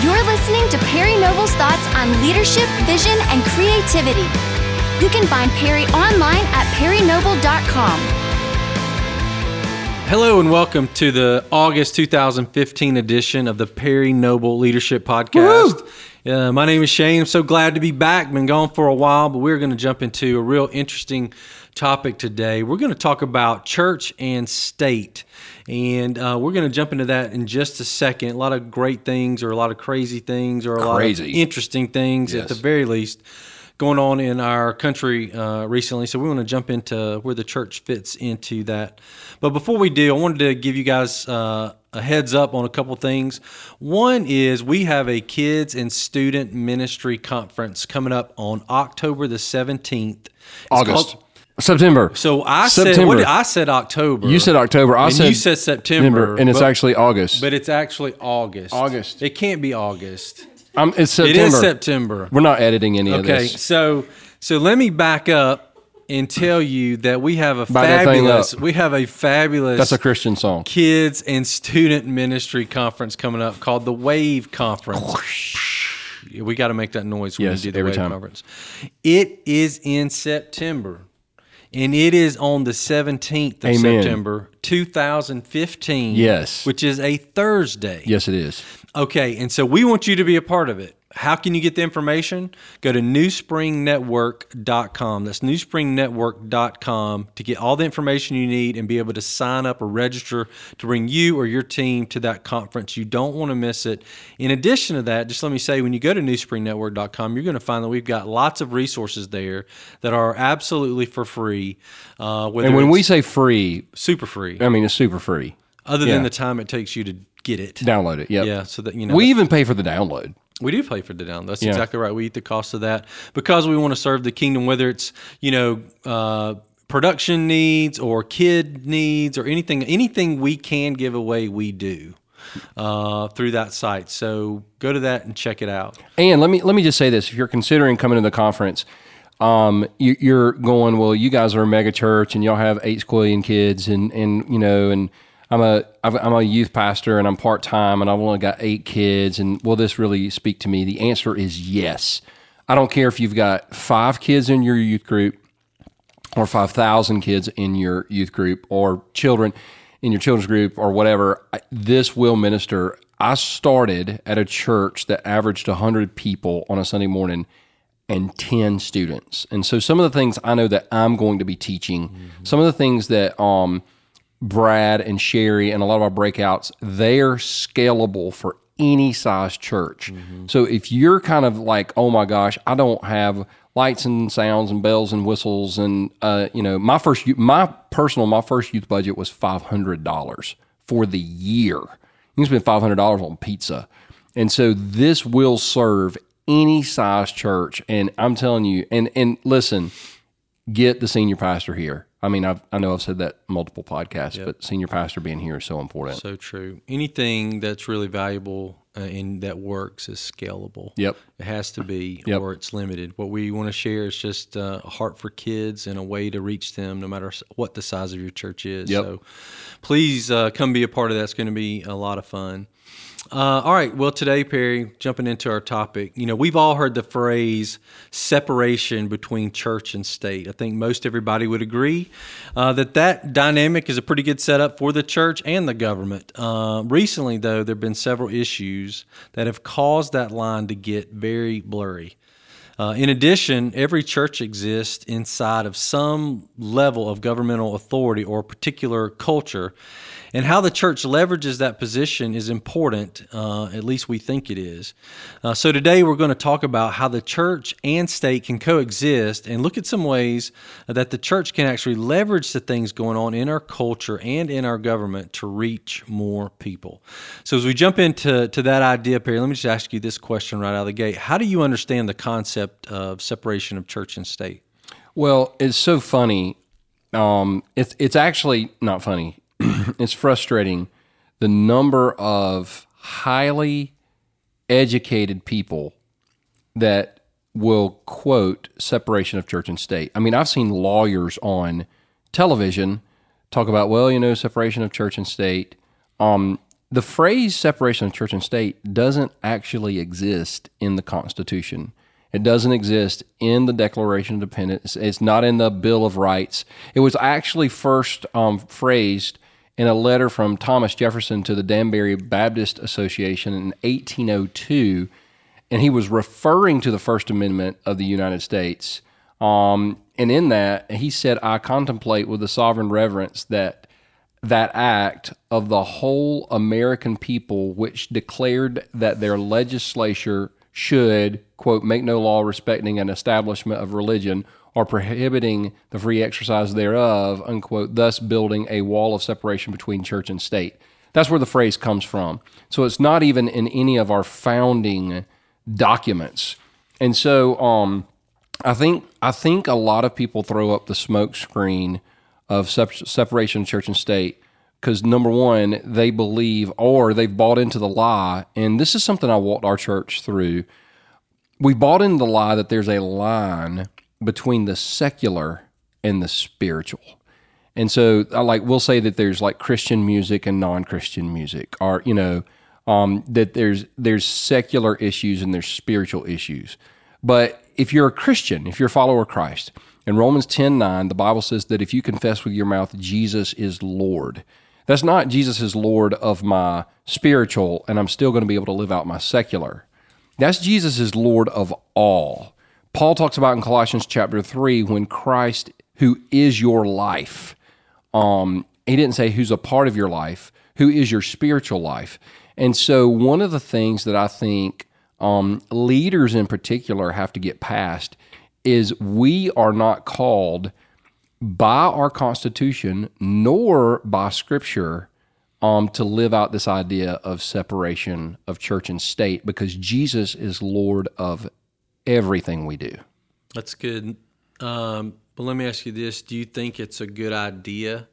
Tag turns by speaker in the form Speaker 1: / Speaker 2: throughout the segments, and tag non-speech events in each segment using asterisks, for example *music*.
Speaker 1: You're listening to Perry Noble's thoughts on leadership, vision, and creativity. You can find Perry online at perrynoble.com.
Speaker 2: Hello and welcome to the August 2015 edition of the Perry Noble Leadership Podcast. Uh, my name is Shane. I'm so glad to be back. Been gone for a while, but we're going to jump into a real interesting topic today. We're going to talk about church and state. And uh, we're going to jump into that in just a second. A lot of great things, or a lot of crazy things, or a lot of interesting things at the very least going on in our country uh, recently. So we want to jump into where the church fits into that. But before we do, I wanted to give you guys uh, a heads up on a couple things. One is we have a kids and student ministry conference coming up on October the 17th. It's
Speaker 3: August.
Speaker 2: called-
Speaker 3: September.
Speaker 2: so I said, what did, I said October.
Speaker 3: You said October. I
Speaker 2: and
Speaker 3: said
Speaker 2: you said September,
Speaker 3: and it's
Speaker 2: but-
Speaker 3: actually August.
Speaker 2: but it's actually August.
Speaker 3: August.
Speaker 2: It can't be August.
Speaker 3: um, it's September.
Speaker 2: It is September.
Speaker 3: We're not editing any of this.
Speaker 2: Okay,
Speaker 3: this.
Speaker 2: so so let me back up and tell you that we have a
Speaker 3: Back that thing
Speaker 2: fabulous
Speaker 3: up.
Speaker 2: we have a fabulous
Speaker 3: That's a Christian song.
Speaker 2: kids and student ministry conference coming up called the Wave Conference. We got to make that noise when
Speaker 3: Yes,
Speaker 2: we do the
Speaker 3: every
Speaker 2: Wave
Speaker 3: time.
Speaker 2: Conference. It is in September. And it is on the 17th of
Speaker 3: Amen.
Speaker 2: September 2015.
Speaker 3: Yes.
Speaker 2: Which is a Thursday.
Speaker 3: Yes, it is.
Speaker 2: Okay, and so we want you to be a part of it. How can you get the information? Go to newspringnetwork.com. That's newspringnetwork.com to get all the information you need and be able to sign up or register to bring you or your team to that conference. You don't want to miss it. In addition to that, just let me say when you go to newspringnetwork.com, you're going to find that we've got lots of resources there that are absolutely for free. Uh,
Speaker 3: And when we say free,
Speaker 2: super free,
Speaker 3: I mean it's super free.
Speaker 2: other
Speaker 3: yeah.
Speaker 2: than the time it takes you to get it.
Speaker 3: Download it. Yep.
Speaker 2: Yeah, so that you know
Speaker 3: We even pay for the download.
Speaker 2: We do pay for the down. That's
Speaker 3: Yeah.
Speaker 2: exactly right. We eat the cost of that because we want to serve the kingdom, whether it's you know uh, production needs or kid needs or anything. Anything we can give away, we do uh, through that site. So go to that and check it out.
Speaker 3: And let me let me just say this: if you're considering coming to the conference, um, you, you're going. Well, you guys are a mega church, and y'all have eight squillion kids, and and you know, and I'm a I'm a youth pastor, and I'm part time, and I've only got eight kids, and will this really speak to me? The answer is yes. I don't care if you've got five kids in your youth group, or 5,000 kids in your youth group or children in your children's group or whatever, this will minister. I started at a church that averaged 100 people on a Sunday morning and 10 students. And so some of the things I know that I'm going to be teaching, some of the things that um, Brad and Sherry and a lot of our breakouts, they're scalable for any size church. So if you're kind of like, oh my gosh, I don't have lights and sounds and bells and whistles and uh, you know, my first, youth- my personal, my first youth budget was five hundred dollars for the year. You can spend five hundred dollars on pizza, and so this will serve any size church. And I'm telling you, and and listen, get the senior pastor here. I mean, I've, I know I've said that multiple podcasts, but senior pastor being here is so important.
Speaker 2: So true. Anything that's really valuable uh, and that works is scalable.
Speaker 3: Yep.
Speaker 2: It has to be,
Speaker 3: Yep.
Speaker 2: or it's limited. What we want to share is just uh, a heart for kids and a way to reach them, no matter what the size of your church is.
Speaker 3: Yep.
Speaker 2: So, please uh, come be a part of that. It's going to be a lot of fun. Uh, all right. Well, today, Perry, jumping into our topic, you know, we've all heard the phrase separation between church and state. I think most everybody would agree uh, that that dynamic is a pretty good setup for the church and the government. Uh, recently, though, there have been several issues that have caused that line to get very blurry. Uh, in addition, every church exists inside of some level of governmental authority or particular culture. And how the church leverages that position is important, uh, at least we think it is. Uh, so today we're going to talk about how the church and state can coexist and look at some ways that the church can actually leverage the things going on in our culture and in our government to reach more people. So as we jump into to that idea, Perry, let me just ask you this question right out of the gate. How do you understand the concept of separation of church and state?
Speaker 3: Well, it's so funny. Um, it's it's actually not funny. *clears throat* it's frustrating. The number of highly educated people that will quote separation of church and state. I mean, I've seen lawyers on television talk about, well, you know, separation of church and state. Um, the phrase separation of church and state doesn't actually exist in the Constitution. It doesn't exist in the Declaration of Independence. It's not in the Bill of Rights. It was actually first um, phrased in a letter from Thomas Jefferson to the Danbury Baptist Association in 1802, and he was referring to the First Amendment of the United States. Um, and in that, he said, I contemplate with a sovereign reverence that that act of the whole American people, which declared that their legislature should, quote, make no law respecting an establishment of religion or prohibiting the free exercise thereof, unquote, thus building a wall of separation between church and state. That's where the phrase comes from. So it's not even in any of our founding documents. And so um, I think I think a lot of people throw up the smoke screen of separation of church and state because number one, they believe or they've bought into the lie, and this is something I walked our church through. We bought into the lie that there's a line between the secular and the spiritual. And so, I like we'll say that there's like Christian music and non-Christian music, or you know, um, that there's there's secular issues and there's spiritual issues. But if you're a Christian, if you're a follower of Christ, in Romans 10 9, the Bible says that if you confess with your mouth Jesus is Lord, that's not Jesus is Lord of my spiritual and I'm still going to be able to live out my secular. That's Jesus is Lord of all. Paul talks about in Colossians chapter 3 when Christ, who is your life, um, he didn't say who's a part of your life, who is your spiritual life. And so, one of the things that I think um, leaders in particular have to get past is we are not called by our Constitution nor by Scripture um, to live out this idea of separation of church and state because Jesus is Lord of everything we do.
Speaker 2: That's good. Um, but let me ask you this Do you think it's a good idea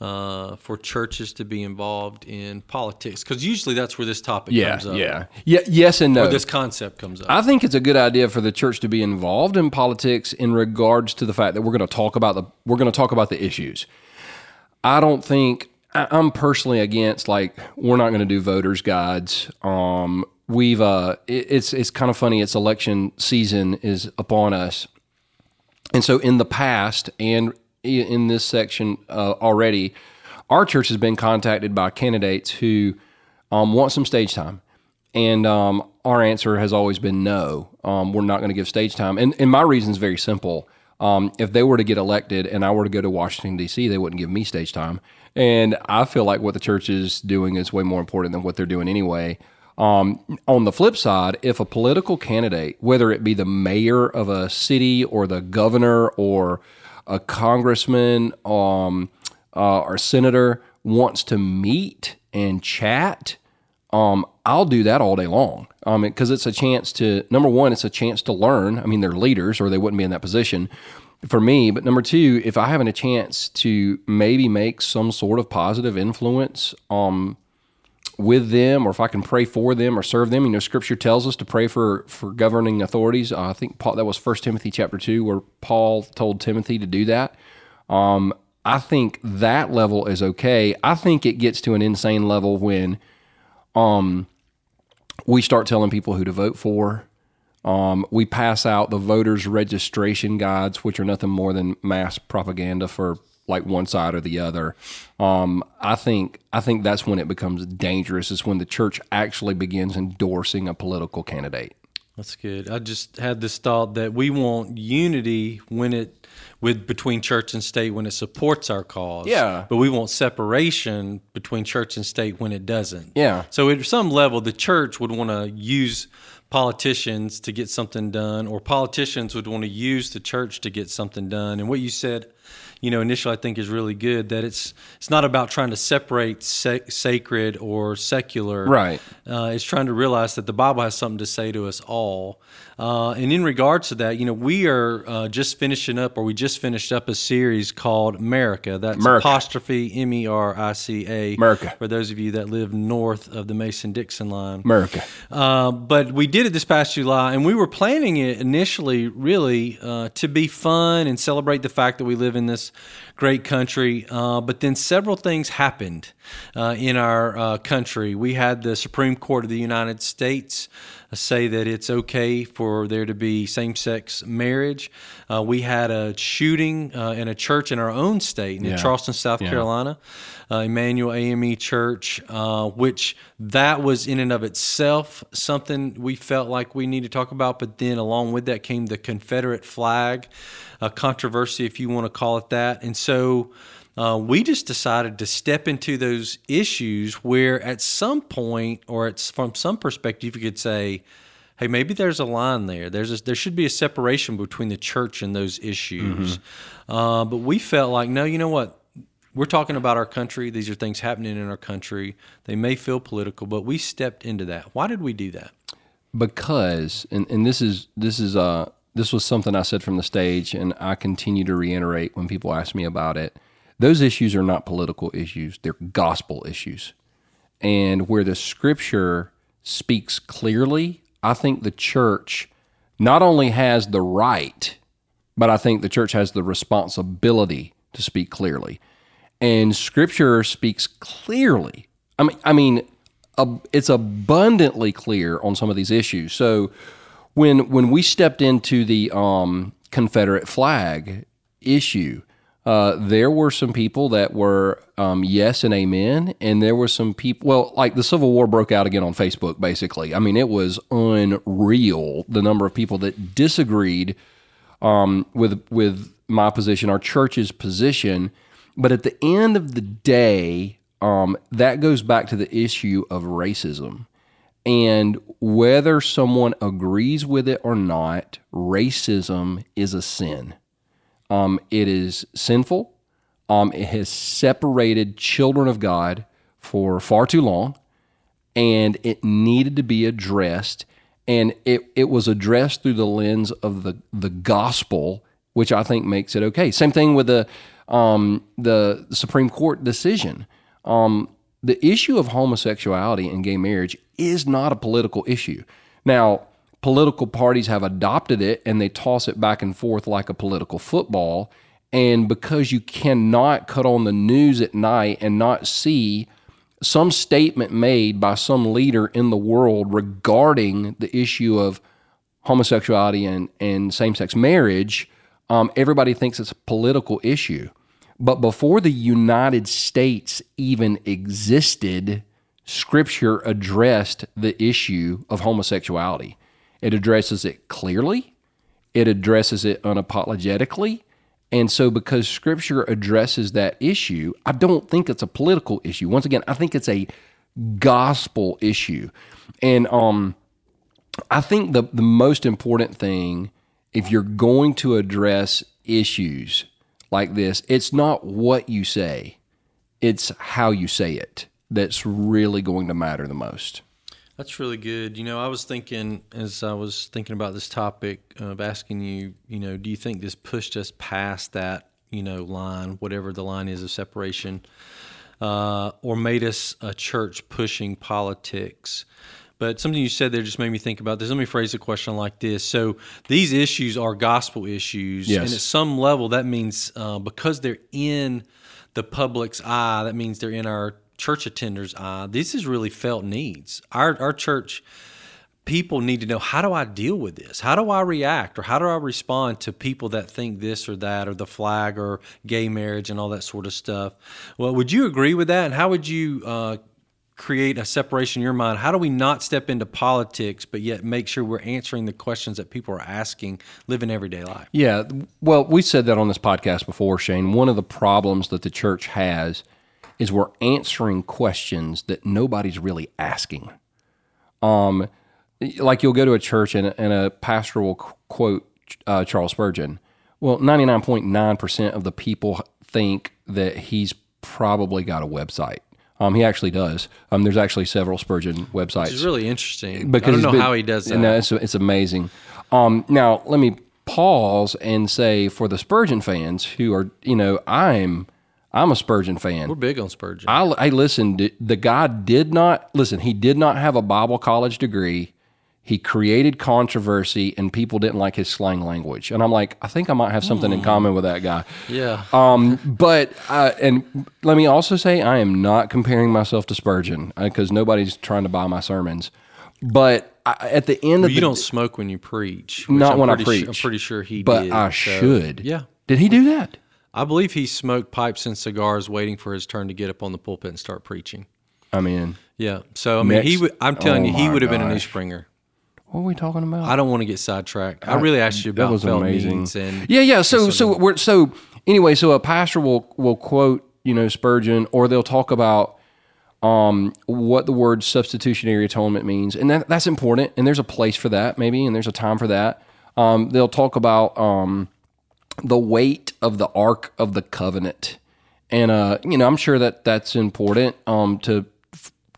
Speaker 2: uh, for churches to be involved in politics? Because usually that's where this topic
Speaker 3: yeah,
Speaker 2: comes up.
Speaker 3: Yeah, yeah, yes and no.
Speaker 2: Or this concept comes up.
Speaker 3: I think it's a good idea for the church to be involved in politics in regards to the fact that we're going to talk about the we're going to talk about the issues. I don't think I'm personally against like we're not going to do voters guides. Um, we've uh, it, it's it's kind of funny. It's election season is upon us, and so in the past and in this section uh, already, our church has been contacted by candidates who um, want some stage time. And um, our answer has always been no. Um, we're not going to give stage time. And, and my reason is very simple. Um, if they were to get elected and I were to go to Washington, D.C., they wouldn't give me stage time. And I feel like what the church is doing is way more important than what they're doing anyway. Um, on the flip side, if a political candidate, whether it be the mayor of a city or the governor or a congressman um, uh, or senator wants to meet and chat, um, I'll do that all day long. because it's a chance to number one, it's a chance to learn. I mean, they're leaders, or they wouldn't be in that position for me. But number two, if I have a chance to maybe make some sort of positive influence um, with them, or if I can pray for them or serve them. You know, Scripture tells us to pray for for governing authorities. Uh, I think Paul, that was First Timothy chapter two, where Paul told Timothy to do that. Um, I think that level is okay. I think it gets to an insane level when um, we start telling people who to vote for. Um, we pass out the voters' registration guides, which are nothing more than mass propaganda for like one side or the other. Um, I think I think that's when it becomes dangerous. Is when the church actually begins endorsing a political candidate.
Speaker 2: That's good. I just had this thought that we want unity when it with between church and state when it supports our cause.
Speaker 3: Yeah.
Speaker 2: But we want separation between church and state when it doesn't.
Speaker 3: Yeah.
Speaker 2: So at some level the church would want to use politicians to get something done or politicians would want to use the church to get something done. And what you said you know, initially I think is really good that it's it's not about trying to separate sacred or secular.
Speaker 3: Right.
Speaker 2: Uh, it's trying to realize that the Bible has something to say to us all. Uh, and in regards to that, you know, we are uh, just finishing up, or we just finished up a series called America. That's
Speaker 3: America.
Speaker 2: apostrophe M E R I C A.
Speaker 3: America.
Speaker 2: For those of you that live north of the Mason Dixon line.
Speaker 3: America.
Speaker 2: Uh, but we did it this past July, and we were planning it initially really uh, to be fun and celebrate the fact that we live in this great country. Uh, but then several things happened uh, in our uh, country. We had the Supreme Court of the United States say that it's okay for there to be same sex marriage. Uh, we had a shooting uh, in a church in our own state, in
Speaker 3: Yeah.
Speaker 2: Charleston, South
Speaker 3: Yeah.
Speaker 2: Carolina, uh, Emanuel AME Church, uh, which that was in and of itself something we felt like we need to talk about. But then along with that came the Confederate flag, a controversy, if you want to call it that. And so uh, we just decided to step into those issues where at some point or it's from some perspective you could say hey maybe there's a line there. There's a, there should be a separation between the church and those issues. Uh, but we felt like no you know what? We're talking about our country. These are things happening in our country. They may feel political but we stepped into that. Why did we do that?
Speaker 3: Because and, and this is this is uh this was something I said from the stage and I continue to reiterate when people ask me about it. Those issues are not political issues, they're gospel issues. And where the scripture speaks clearly, I think the church not only has the right, but I think the church has the responsibility to speak clearly. And scripture speaks clearly. I mean, I mean, it's abundantly clear on some of these issues. So when when we stepped into the um, Confederate flag issue, uh, there were some people that were um, yes and amen, and there were some people. Well, like the Civil War broke out again on Facebook. Basically, I mean, it was unreal the number of people that disagreed um, with with my position, our church's position. But at the end of the day, um, that goes back to the issue of racism. And whether someone agrees with it or not, racism is a sin. Um, it is sinful. Um, it has separated children of God for far too long, and it needed to be addressed. And it, it was addressed through the lens of the, the gospel, which I think makes it okay. Same thing with the um, the Supreme Court decision. Um, the issue of homosexuality and gay marriage is not a political issue. Now, political parties have adopted it and they toss it back and forth like a political football. And because you cannot cut on the news at night and not see some statement made by some leader in the world regarding the issue of homosexuality and, and same sex marriage, um, everybody thinks it's a political issue. But before the United States even existed, Scripture addressed the issue of homosexuality. It addresses it clearly, it addresses it unapologetically. And so, because Scripture addresses that issue, I don't think it's a political issue. Once again, I think it's a gospel issue. And um, I think the, the most important thing, if you're going to address issues like this, it's not what you say, it's how you say it that's really going to matter the most.
Speaker 2: That's really good. You know, I was thinking as I was thinking about this topic of asking you, you know, do you think this pushed us past that, you know, line, whatever the line is of separation, uh, or made us a church pushing politics? But something you said there just made me think about this. Let me phrase the question like this. So these issues are gospel issues.
Speaker 3: Yes.
Speaker 2: And at some level, that means uh, because they're in the public's eye, that means they're in our church attenders' eye. This is really felt needs. Our, our church people need to know how do I deal with this? How do I react or how do I respond to people that think this or that or the flag or gay marriage and all that sort of stuff? Well, would you agree with that? And how would you uh, create a separation in your mind? How do we not step into politics, but yet make sure we're answering the questions that people are asking, living everyday life?
Speaker 3: Yeah, well, we said that on this podcast before, Shane. One of the problems that the church has is we're answering questions that nobody's really asking. Um, like you'll go to a church and, and a pastor will quote uh, Charles Spurgeon. Well, ninety nine point nine percent of the people think that he's probably got a website. Um, he actually does. Um, there's actually several Spurgeon websites.
Speaker 2: Which is really interesting.
Speaker 3: because
Speaker 2: I don't know
Speaker 3: been-
Speaker 2: how he does that.
Speaker 3: No, it's, it's amazing. Um, now let me pause and say for the Spurgeon fans who are, you know, I'm I'm a Spurgeon fan.
Speaker 2: We're big on Spurgeon.
Speaker 3: I, I listened. The guy did not listen. He did not have a Bible college degree. He created controversy, and people didn't like his slang language. And I'm like, I think I might have something in common with that guy.
Speaker 2: Yeah.
Speaker 3: Um, but uh, and let me also say, I am not comparing myself to Spurgeon because nobody's trying to buy my sermons. But I, at the end of the
Speaker 2: you
Speaker 3: the
Speaker 2: don't smoke when you preach.
Speaker 3: Not
Speaker 2: I'm
Speaker 3: when I
Speaker 2: pretty su-
Speaker 3: preach.
Speaker 2: I'm pretty sure he did.
Speaker 3: but
Speaker 2: did.
Speaker 3: I
Speaker 2: so-
Speaker 3: should.
Speaker 2: Yeah.
Speaker 3: Did he do that?
Speaker 2: I believe he smoked pipes and cigars waiting for his turn to get up on the pulpit and start preaching.
Speaker 3: I mean,
Speaker 2: Yeah. So I mean, he
Speaker 3: Next-
Speaker 2: would. I'm telling
Speaker 3: oh
Speaker 2: you, he
Speaker 3: my
Speaker 2: would have been a new
Speaker 3: gosh.
Speaker 2: Springer.
Speaker 3: what were we talking about?
Speaker 2: I don't want to get sidetracked. I really asked you
Speaker 3: that
Speaker 2: about
Speaker 3: was
Speaker 2: felt
Speaker 3: amazing.
Speaker 2: and
Speaker 3: yeah, yeah. So, so we're so anyway. So a pastor will will quote you know Spurgeon, or they'll talk about um, what the word substitutionary atonement means, and that that's important. And there's a place for that, maybe, and there's a time for that. Um, they'll talk about um, the weight of the ark of the covenant, and uh, you know, I'm sure that that's important um, to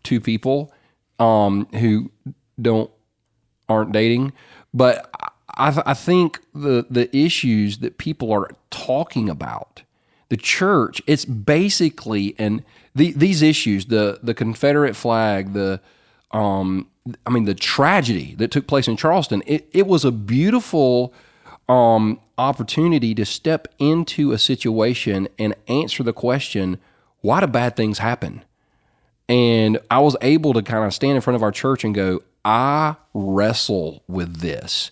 Speaker 3: to people um, who don't aren't dating, but I, I think the the issues that people are talking about, the church, it's basically and the, these issues, the the Confederate flag, the um, I mean the tragedy that took place in Charleston, it, it was a beautiful um, opportunity to step into a situation and answer the question, why do bad things happen? And I was able to kind of stand in front of our church and go, I wrestle with this.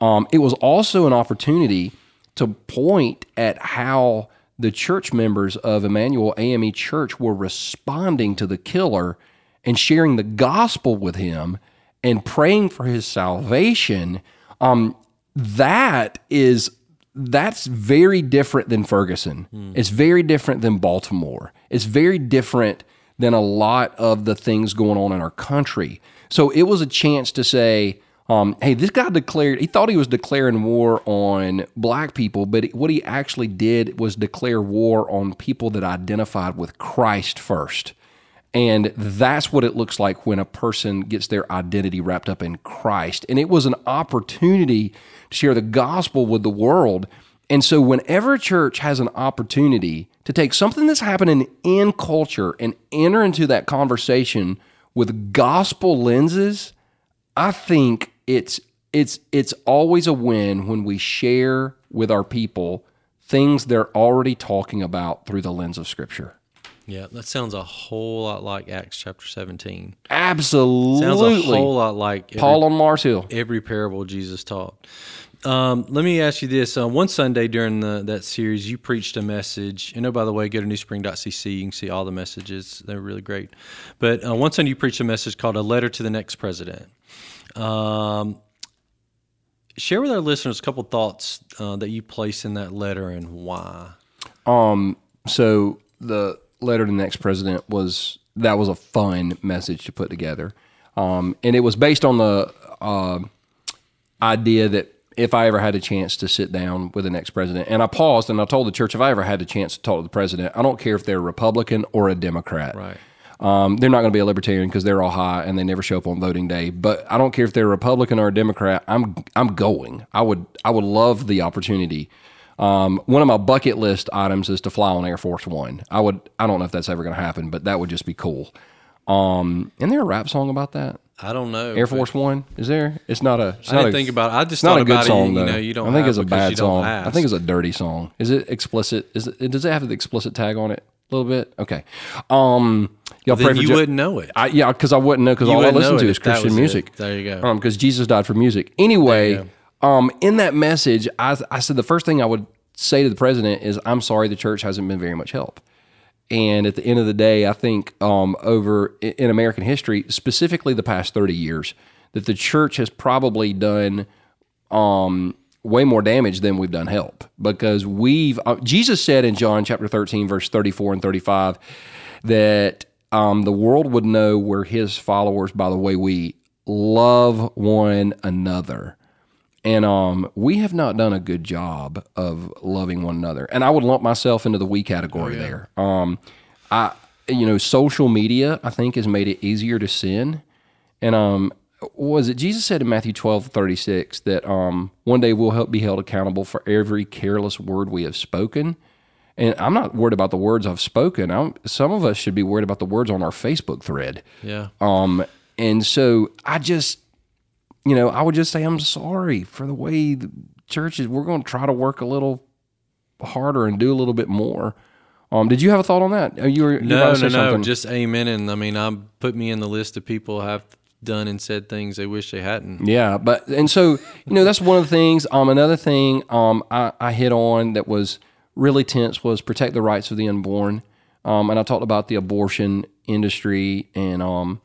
Speaker 3: Um, it was also an opportunity to point at how the church members of Emanuel AME Church were responding to the killer and sharing the gospel with him and praying for his salvation. Um, that is that's very different than Ferguson. It's very different than Baltimore. It's very different than a lot of the things going on in our country. So it was a chance to say, um, hey, this guy declared, he thought he was declaring war on black people, but what he actually did was declare war on people that identified with Christ first. And that's what it looks like when a person gets their identity wrapped up in Christ. And it was an opportunity to share the gospel with the world. And so, whenever a church has an opportunity to take something that's happening in culture and enter into that conversation with gospel lenses, I think it's it's it's always a win when we share with our people things they're already talking about through the lens of Scripture.
Speaker 2: Yeah, that sounds a whole lot like Acts chapter 17.
Speaker 3: Absolutely.
Speaker 2: Sounds a whole lot like every,
Speaker 3: Paul on Mars Hill.
Speaker 2: every parable Jesus taught. Um, let me ask you this: uh, One Sunday during the, that series, you preached a message. And oh, by the way, go to newspring.cc. You can see all the messages; they're really great. But uh, one Sunday, you preached a message called "A Letter to the Next President." Um, share with our listeners a couple thoughts uh, that you place in that letter and why.
Speaker 3: Um, so the letter to the next president was that was a fun message to put together, um, and it was based on the uh, idea that if I ever had a chance to sit down with the next president, and I paused and I told the church if I ever had a chance to talk to the president, I don't care if they're a Republican or a Democrat.
Speaker 2: Right.
Speaker 3: Um, they're not going to be a libertarian because they're all high and they never show up on voting day. But I don't care if they're a Republican or a Democrat. I'm I'm going. I would I would love the opportunity. Um, one of my bucket list items is to fly on Air Force One. I would. I don't know if that's ever going to happen, but that would just be cool. Um, isn't there a rap song about that?
Speaker 2: I don't know.
Speaker 3: Air Force One is there? It's not a. It's
Speaker 2: I
Speaker 3: not
Speaker 2: didn't
Speaker 3: a,
Speaker 2: think about it. I just
Speaker 3: not
Speaker 2: thought
Speaker 3: a good
Speaker 2: about
Speaker 3: song
Speaker 2: it.
Speaker 3: though.
Speaker 2: You know, you don't.
Speaker 3: I think it's a bad song. I think it's a dirty song. Is it explicit? Is it? Does it have the explicit tag on it? A little bit. Okay. Um, y'all
Speaker 2: Then
Speaker 3: pray for
Speaker 2: you wouldn't know it.
Speaker 3: I, yeah, because I wouldn't know because all I listen to is Christian
Speaker 2: was it.
Speaker 3: music.
Speaker 2: There you go.
Speaker 3: Um, because Jesus died for music. Anyway, um, in that message, I, I said the first thing I would say to the president is, "I'm sorry, the church hasn't been very much help." And at the end of the day, I think um, over in American history, specifically the past 30 years, that the church has probably done um, way more damage than we've done help because we've uh, Jesus said in John chapter 13 verse 34 and 35 that um, the world would know we're his followers by the way we love one another and um, we have not done a good job of loving one another and I would lump myself into the we category there um, I you know social media I think has made it easier to sin and um, was it Jesus said in Matthew 12, 36 that um, one day we'll help be held accountable for every careless word we have spoken. And I'm not worried about the words I've spoken. I'm, some of us should be worried about the words on our Facebook thread.
Speaker 2: yeah.
Speaker 3: Um, and so I just, you know, I would just say I'm sorry for the way the church is. We're going to try to work a little harder and do a little bit more. Um, did you have a thought on that? You were you
Speaker 2: No, no, no. Just amen. And I mean, I put me in the list of people have done and said things they wish they hadn't.
Speaker 3: Yeah, but and so you know that's one of the things. Um, another thing um I, I hit on that was really tense was protect the rights of the unborn. Um, and I talked about the abortion industry, and um,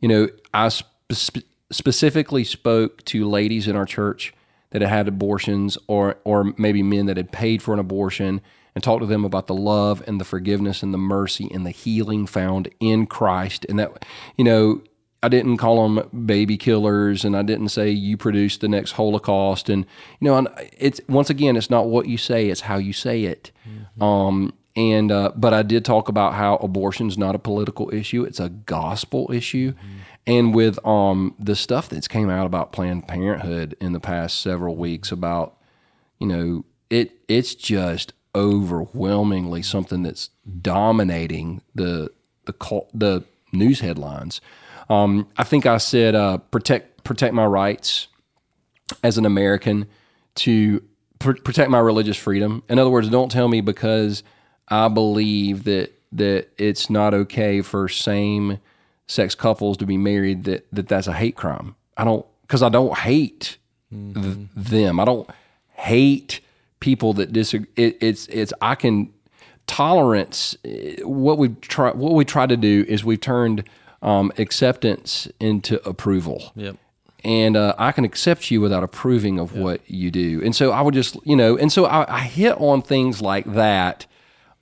Speaker 3: you know I spe- specifically spoke to ladies in our church that had had abortions, or or maybe men that had paid for an abortion, and talked to them about the love and the forgiveness and the mercy and the healing found in Christ, and that you know I didn't call them baby killers, and I didn't say you produced the next Holocaust. And you know, it's once again, it's not what you say; it's how you say it. Um, and uh, but I did talk about how abortion's not a political issue; it's a gospel issue. And with um, the stuff that's came out about Planned Parenthood in the past several weeks about you know it it's just overwhelmingly something that's dominating the the the news headlines. Um, I think I said uh, protect protect my rights as an American to pr- protect my religious freedom. In other words, don't tell me because I believe that that it's not okay for same sex couples to be married that, that that's a hate crime. I don't because I don't hate th- them. I don't hate people that disagree. It, it's it's I can tolerance. eh, What we try what we try to do is we've turned um, acceptance into approval
Speaker 2: Yep.
Speaker 3: and uh, I can accept you without approving of what you do. And so I would just, you know, and so I, I hit on things like that.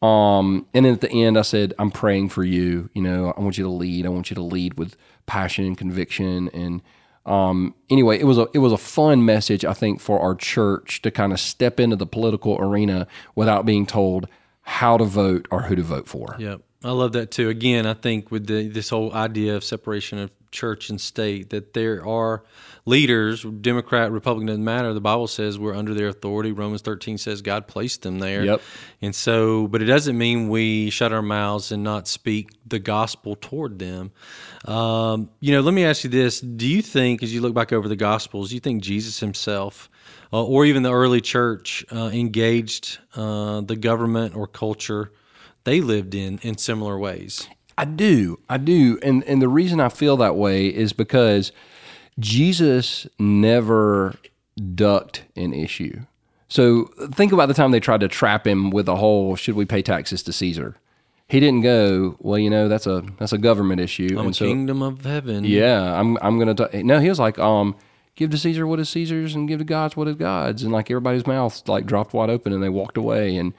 Speaker 3: Um, and then at the end, I said, I'm praying for you. You know, I want you to lead. I want you to lead with passion and conviction. And um, anyway, it was a it was a fun message, I think, for our church to kind of step into the political arena without being told how to vote or who to vote for.
Speaker 2: Yep. I love that too. Again, I think with the, this whole idea of separation of church and state, that there are leaders, Democrat, Republican, doesn't matter. The Bible says we're under their authority. Romans 13 says God placed them there.
Speaker 3: Yep.
Speaker 2: And so, but it doesn't mean we shut our mouths and not speak the gospel toward them. Um, you know, let me ask you this. Do you think, as you look back over the gospels, do you think Jesus himself, uh, or even the early church, uh, engaged uh, the government or culture they lived in in similar ways?
Speaker 3: I do. I do. And and the reason I feel that way is because Jesus never ducked an issue. So think about the time they tried to trap him with the whole should we pay taxes to Caesar? He didn't go, well, you know, that's a that's a government issue.
Speaker 2: I'm
Speaker 3: and so
Speaker 2: kingdom of heaven.
Speaker 3: yeah, I'm I'm gonna. T-. No, he was like, um, give to Caesar what is Caesar's, and give to God's what is God's, and like everybody's mouth like dropped wide open, and they walked away, and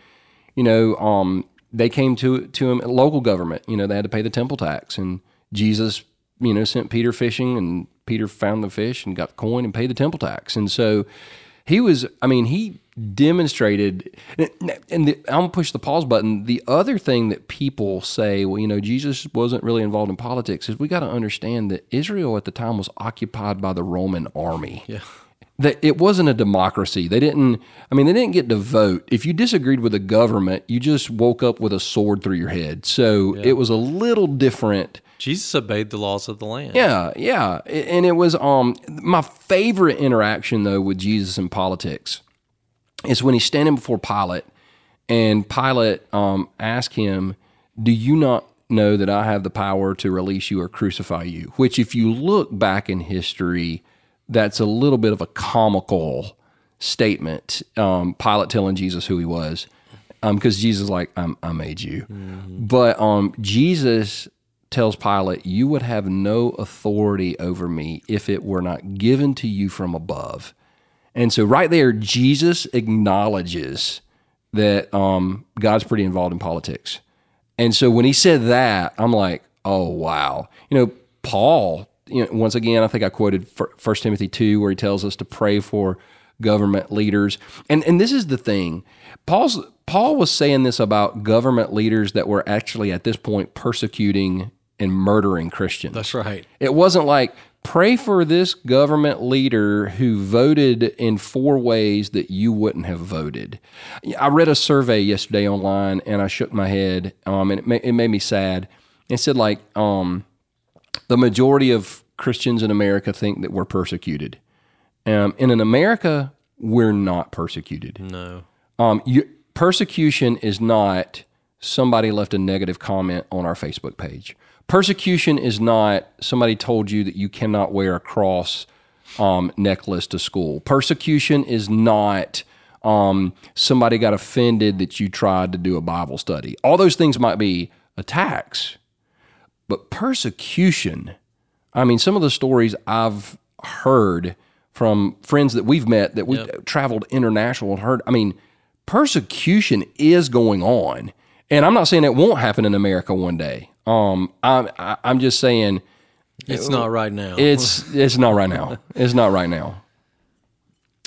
Speaker 3: you know, um, they came to to him local government. You know, they had to pay the temple tax, and Jesus, you know, sent Peter fishing, and Peter found the fish and got the coin and paid the temple tax, and so he was. I mean, he demonstrated and the, i'm gonna push the pause button the other thing that people say well you know jesus wasn't really involved in politics is we got to understand that israel at the time was occupied by the roman army
Speaker 2: Yeah.
Speaker 3: That it wasn't a democracy. They didn't i mean they didn't get to vote. If you disagreed with the government you just woke up with a sword through your head. So it was a little different.
Speaker 2: Jesus obeyed the laws of the land.
Speaker 3: yeah, yeah, and it was um my favorite interaction though with Jesus in politics is when he's standing before Pilate, and Pilate um asked him, "Do you not know that I have the power to release you or crucify you?" Which, if you look back in history, that's a little bit of a comical statement. Um, Pilate telling Jesus who he was, because Jesus is like, I'm, "I made you," but um Jesus tells Pilate, You would have no authority over me if it were not given to you from above. And so, right there, Jesus acknowledges that um, God's pretty involved in politics. And so, when he said that, I'm like, Oh, wow. You know, Paul, you know, once again, I think I quoted First Timothy 2, where he tells us to pray for government leaders. And, and this is the thing Paul's, Paul was saying this about government leaders that were actually at this point persecuting and murdering Christians.
Speaker 2: That's right.
Speaker 3: It wasn't like pray for this government leader who voted in four ways that you wouldn't have voted. I read a survey yesterday online and I shook my head, um, and it, ma- it made me sad. It said like um, the majority of Christians in America think that we're persecuted. Um, and in America, we're not persecuted.
Speaker 2: No.
Speaker 3: Um, you, persecution is not somebody left a negative comment on our Facebook page. Persecution is not somebody told you that you cannot wear a cross um, necklace to school. Persecution is not um, somebody got offended that you tried to do a Bible study. All those things might be attacks, but persecution, I mean, some of the stories I've heard from friends that we've met that we've
Speaker 2: Yep.
Speaker 3: traveled international and heard, I mean, persecution is going on. And I'm not saying it won't happen in America one day. Um, I'm, I- I'm just saying
Speaker 2: It's not right now.
Speaker 3: it's it's not right now. It's not right now.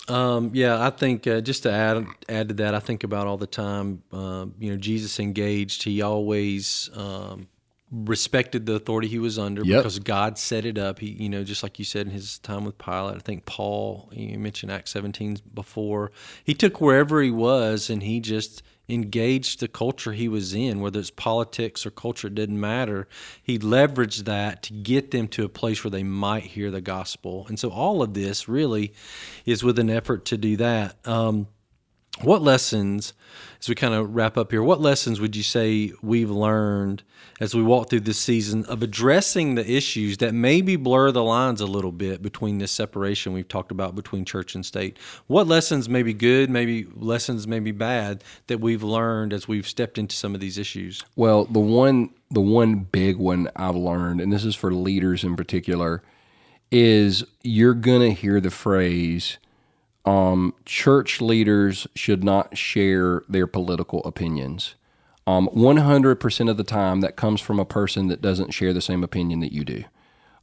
Speaker 2: Um, yeah, I think uh, just to add add to that, I think about all the time. Um, you know, Jesus engaged. He always um, respected the authority he was under
Speaker 3: Yep.
Speaker 2: because God set it up. He, you know, just like you said in his time with Pilate. I think Paul. You mentioned Acts 17 before. He took wherever he was and he just engaged the culture he was in, whether it's politics or culture, it didn't matter. He leveraged that to get them to a place where they might hear the gospel. And so all of this really is with an effort to do that. Um, what lessons, as we kind of wrap up here, what lessons would you say we've learned as we walk through this season of addressing the issues that maybe blur the lines a little bit between this separation we've talked about between church and state? What lessons may be good, maybe lessons may be bad that we've learned as we've stepped into some of these issues?
Speaker 3: Well, the one the one big one I've learned, and this is for leaders in particular, is you're gonna hear the phrase um, church leaders should not share their political opinions. Um, 100% of the time, that comes from a person that doesn't share the same opinion that you do.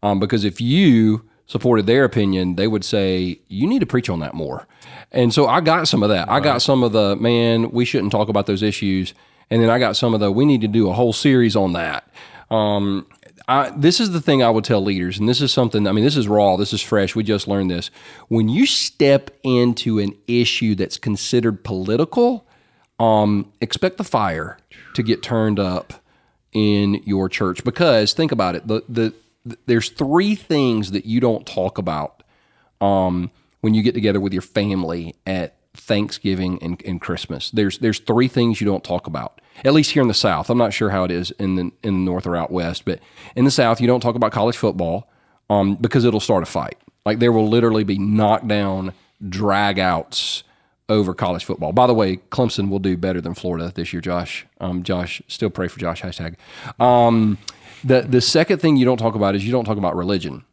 Speaker 3: Um, because if you supported their opinion, they would say, you need to preach on that more. And so I got some of that. I got some of the, man, we shouldn't talk about those issues. And then I got some of the, we need to do a whole series on that. Um, I, this is the thing I would tell leaders, and this is something, I mean, this is raw, this is fresh. We just learned this. When you step into an issue that's considered political, um, expect the fire to get turned up in your church because think about it the, the, the there's three things that you don't talk about um, when you get together with your family at Thanksgiving and, and Christmas. There's there's three things you don't talk about. At least here in the South, I'm not sure how it is in the in the North or out West, but in the South, you don't talk about college football um, because it'll start a fight. Like there will literally be knockdown dragouts over college football. By the way, Clemson will do better than Florida this year, Josh. Um, Josh, still pray for Josh. Hashtag. Um, the the second thing you don't talk about is you don't talk about religion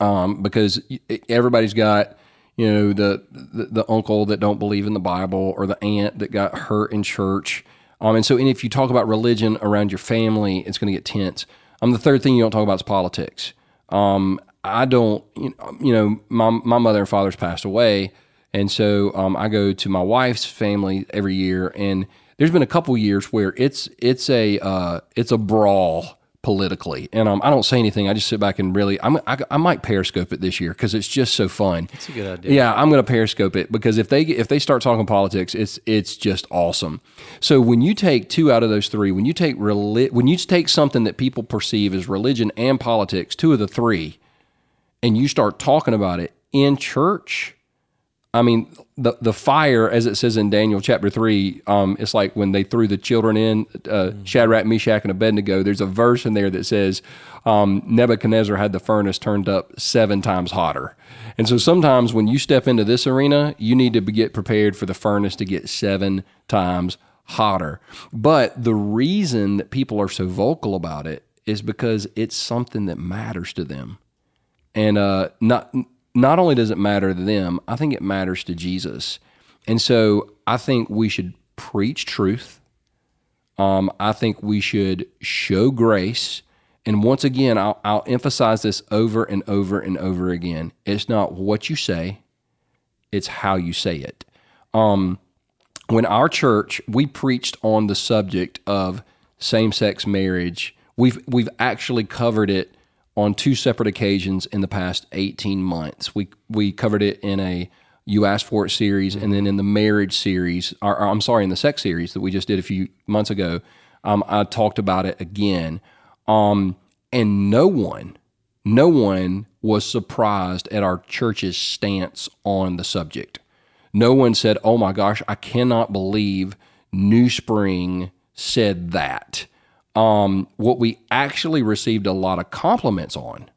Speaker 3: um, because everybody's got you know the, the the uncle that don't believe in the Bible or the aunt that got hurt in church. Um, and so, and if you talk about religion around your family, it's going to get tense. Um, the third thing you don't talk about is politics. Um, I don't, you know, you know, my my mother and father's passed away, and so um, I go to my wife's family every year, and there's been a couple years where it's it's a uh, it's a brawl politically, and um, I don't say anything. I just sit back and really, I'm, I, I might Periscope it this year because it's just so fun.
Speaker 2: That's a good idea.
Speaker 3: Yeah, I'm going to Periscope it because if they if they start talking politics, it's it's just awesome. So when you take two out of those three, when you take reli- when you take something that people perceive as religion and politics, two of the three, and you start talking about it in church, I mean, the the fire, as it says in Daniel chapter three, um, it's like when they threw the children in, uh, Shadrach, Meshach, and Abednego. There's a verse in there that says um, Nebuchadnezzar had the furnace turned up seven times hotter. And so sometimes when you step into this arena, you need to be, get prepared for the furnace to get seven times hotter. But the reason that people are so vocal about it is because it's something that matters to them and uh, not not only does it matter to them, I think it matters to Jesus. And so I think we should preach truth. Um, I think we should show grace. And once again, I'll, I'll emphasize this over and over and over again. It's not what you say; it's how you say it. Um, when our church we preached on the subject of same-sex marriage, we've we've actually covered it on two separate occasions in the past 18 months. We we covered it in a you asked for it series, and then in the marriage series, or, or I'm sorry, in the sex series that we just did a few months ago, um, I talked about it again. Um, and no one, no one was surprised at our church's stance on the subject. No one said, "Oh my gosh, I cannot believe NewSpring said that." Um, what we actually received a lot of compliments on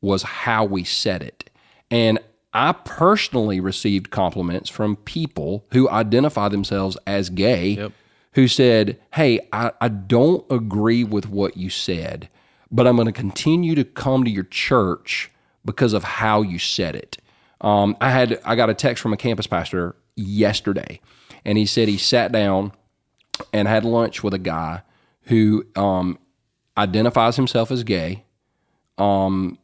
Speaker 3: was how we said it. And I personally received compliments from people who identify themselves as gay
Speaker 2: Yep.
Speaker 3: who said, Hey, I, I don't agree with what you said, but I'm going to continue to come to your church because of how you said it. Um, I had I got a text from a campus pastor yesterday, and he said he sat down and had lunch with a guy who um, identifies himself as gay, um,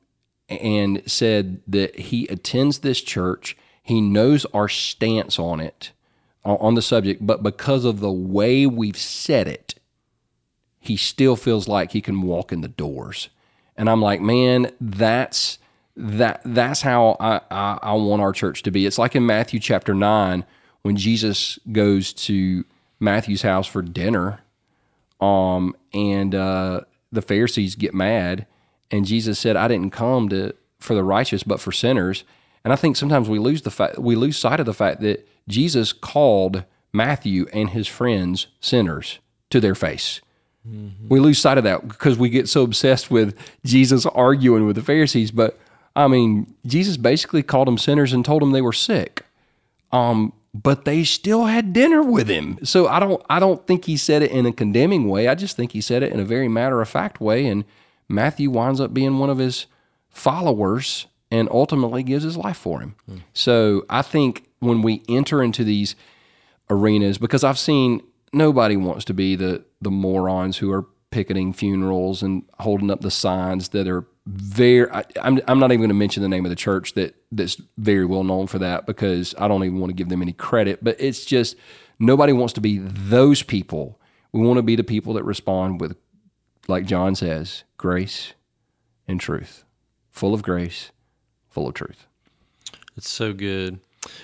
Speaker 3: and said that he attends this church. He knows our stance on it, on the subject, but because of the way we've said it, he still feels like he can walk in the doors. And I'm like, man, that's that that's how I, I, I want our church to be. It's like in Matthew chapter nine when Jesus goes to Matthew's house for dinner, um, and uh, the Pharisees get mad, and Jesus said, "I didn't come to for the righteous, but for sinners." And I think sometimes we lose the fact we lose sight of the fact that Jesus called Matthew and his friends sinners to their face. We lose sight of that because we get so obsessed with Jesus arguing with the Pharisees. But I mean, Jesus basically called them sinners and told them they were sick. Um, but they still had dinner with him. So I don't I don't think he said it in a condemning way. I just think he said it in a very matter of fact way. And Matthew winds up being one of his followers and ultimately gives his life for him. Hmm. So I think when we enter into these arenas, because I've seen nobody wants to be the the morons who are picketing funerals and holding up the signs that are very I, I'm, I'm not even going to mention the name of the church that that's very well known for that because I don't even want to give them any credit but it's just nobody wants to be those people. We want to be the people that respond with like John says grace and truth. Full of grace full of truth.
Speaker 2: It's so good.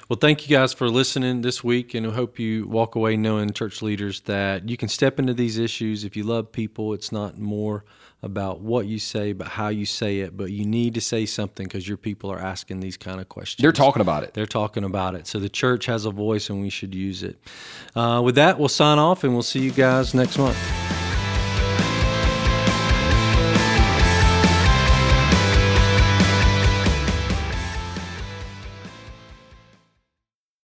Speaker 2: Well, thank you guys for listening this week, and I hope you walk away knowing, church leaders, that you can step into these issues. If you love people, it's not more about what you say, but how you say it. But you need to say something because your people are asking these kind of questions.
Speaker 3: they're talking about it
Speaker 2: They're talking about it. So the church has a voice, and we should use it. Uh, with that, we'll sign off, and we'll see you guys next month.